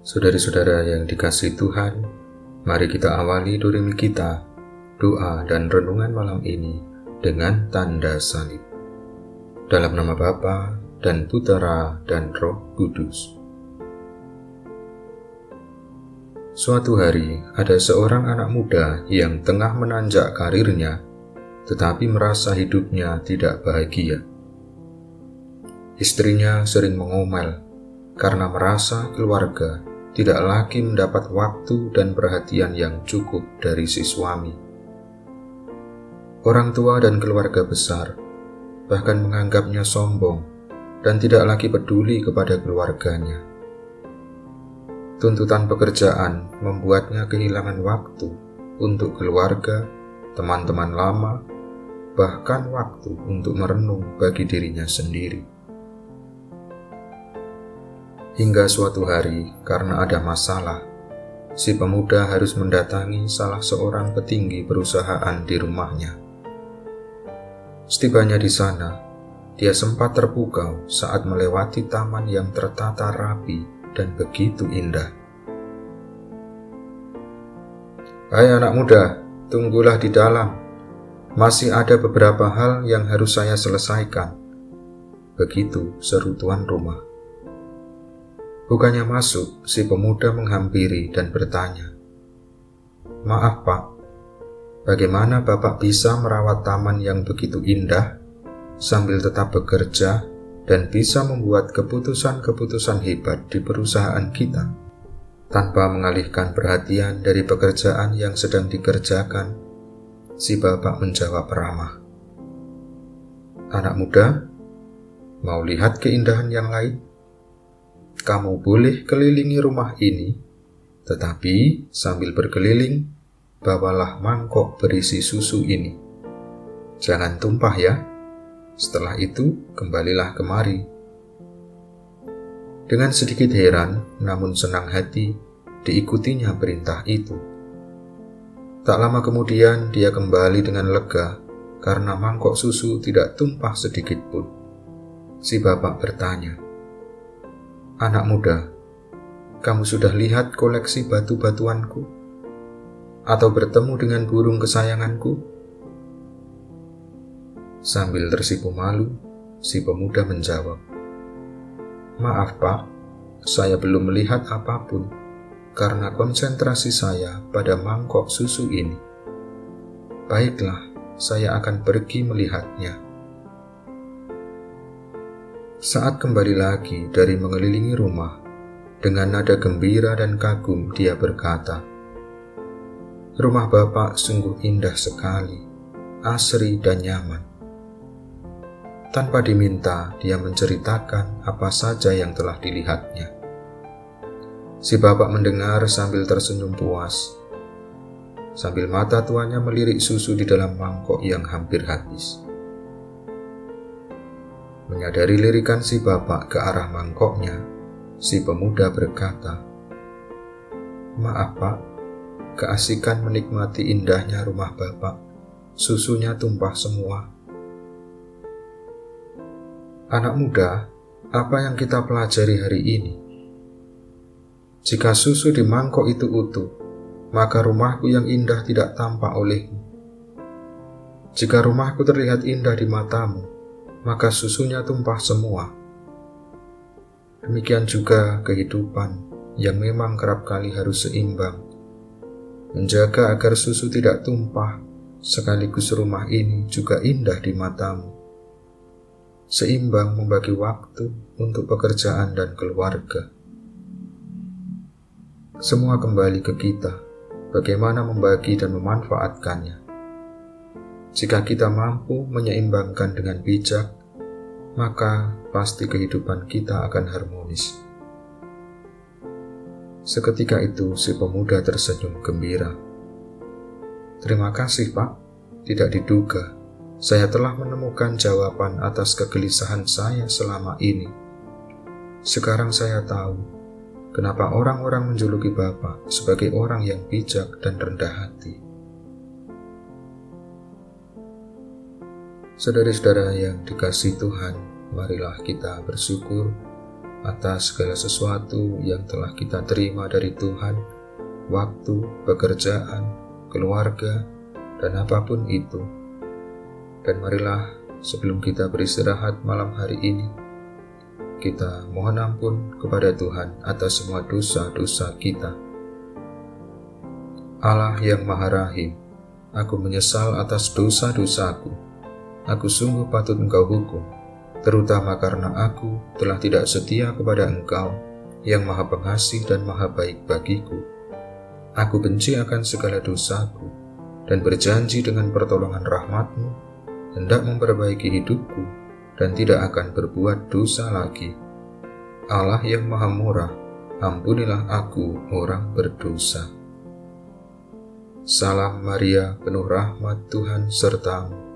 Saudari-saudara yang dikasih Tuhan, mari kita awali doremi kita, doa dan renungan malam ini dengan tanda salib. Dalam nama Bapa dan Putera dan Roh Kudus. Suatu hari, ada seorang anak muda yang tengah menanjak karirnya, tetapi merasa hidupnya tidak bahagia. Istrinya sering mengomel karena merasa keluarga tidak lagi mendapat waktu dan perhatian yang cukup dari si suami. Orang tua dan keluarga besar bahkan menganggapnya sombong dan tidak lagi peduli kepada keluarganya. Tuntutan pekerjaan membuatnya kehilangan waktu untuk keluarga, teman-teman lama, bahkan waktu untuk merenung bagi dirinya sendiri. Hingga suatu hari, karena ada masalah, si pemuda harus mendatangi salah seorang petinggi perusahaan di rumahnya. Setibanya di sana, dia sempat terpukau saat melewati taman yang tertata rapi dan begitu indah. Hai anak muda, tunggulah di dalam. Masih ada beberapa hal yang harus saya selesaikan. Begitu seru tuan rumah. Bukannya masuk, si pemuda menghampiri dan bertanya, "Maaf, Pak, bagaimana Bapak bisa merawat taman yang begitu indah sambil tetap bekerja dan bisa membuat keputusan-keputusan hebat di perusahaan kita tanpa mengalihkan perhatian dari pekerjaan yang sedang dikerjakan?" Si bapak menjawab ramah, "Anak muda, mau lihat keindahan yang lain?" Kamu boleh kelilingi rumah ini, tetapi sambil berkeliling, bawalah mangkok berisi susu ini. Jangan tumpah ya. Setelah itu, kembalilah kemari. Dengan sedikit heran, namun senang hati, diikutinya perintah itu. Tak lama kemudian, dia kembali dengan lega karena mangkok susu tidak tumpah sedikit pun. Si bapak bertanya, Anak muda, kamu sudah lihat koleksi batu-batuanku? Atau bertemu dengan burung kesayanganku? Sambil tersipu malu, si pemuda menjawab, Maaf pak, saya belum melihat apa pun karena konsentrasi saya pada mangkok susu ini. Baiklah, saya akan pergi melihatnya. Saat kembali lagi dari mengelilingi rumah, dengan nada gembira dan kagum dia berkata, Rumah Bapak sungguh indah sekali, asri dan nyaman. Tanpa diminta, dia menceritakan apa saja yang telah dilihatnya. Si bapak mendengar sambil tersenyum puas, sambil mata tuanya melirik susu di dalam mangkok yang hampir habis. Menyadari lirikan si bapak ke arah mangkoknya, si pemuda berkata, Maaf pak, keasikan menikmati indahnya rumah bapak, susunya tumpah semua. Anak muda, apa yang kita pelajari hari ini? Jika susu di mangkok itu utuh, maka rumahku yang indah tidak tampak olehmu. Jika rumahku terlihat indah di matamu, maka susunya tumpah semua. Demikian juga kehidupan yang memang kerap kali harus seimbang. Menjaga agar susu tidak tumpah, sekaligus rumah ini juga indah di matamu. Seimbang membagi waktu untuk pekerjaan dan keluarga. Semua kembali ke kita, bagaimana membagi dan memanfaatkannya. Jika kita mampu menyeimbangkan dengan bijak, maka pasti kehidupan kita akan harmonis. Seketika itu, si pemuda tersenyum gembira. Terima kasih, Pak. Tidak diduga, saya telah menemukan jawaban atas kegelisahan saya selama ini. Sekarang saya tahu kenapa orang-orang menjuluki Bapak sebagai orang yang bijak dan rendah hati. Saudara-saudara yang dikasih Tuhan, marilah kita bersyukur atas segala sesuatu yang telah kita terima dari Tuhan, waktu, pekerjaan, keluarga, dan apa pun itu. Dan marilah sebelum kita beristirahat malam hari ini, kita mohon ampun kepada Tuhan atas semua dosa-dosa kita. Allah yang Maha Rahim, aku menyesal atas dosa-dosaku. Aku sungguh patut engkau hukum terutama karena aku telah tidak setia kepada Engkau yang Maha Pengasih dan Maha Baik bagiku. Aku benci akan segala dosaku dan berjanji dengan pertolongan rahmatmu hendak memperbaiki hidupku dan tidak akan berbuat dosa lagi. Allah yang Maha Murah, ampunilah aku orang berdosa. Salam Maria, penuh rahmat Tuhan sertamu.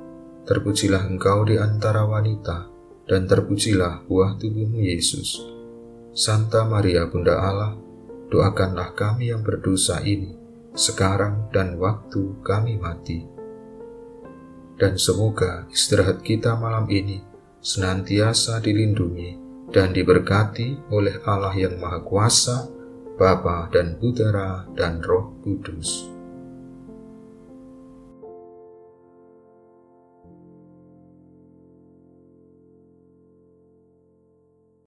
Terpujilah engkau di antara wanita, dan terpujilah buah tubuhmu Yesus. Santa Maria Bunda Allah, doakanlah kami yang berdosa ini, sekarang dan waktu kami mati. Dan semoga istirahat kita malam ini senantiasa dilindungi dan diberkati oleh Allah yang Maha Kuasa, Bapa dan Putera dan Roh Kudus.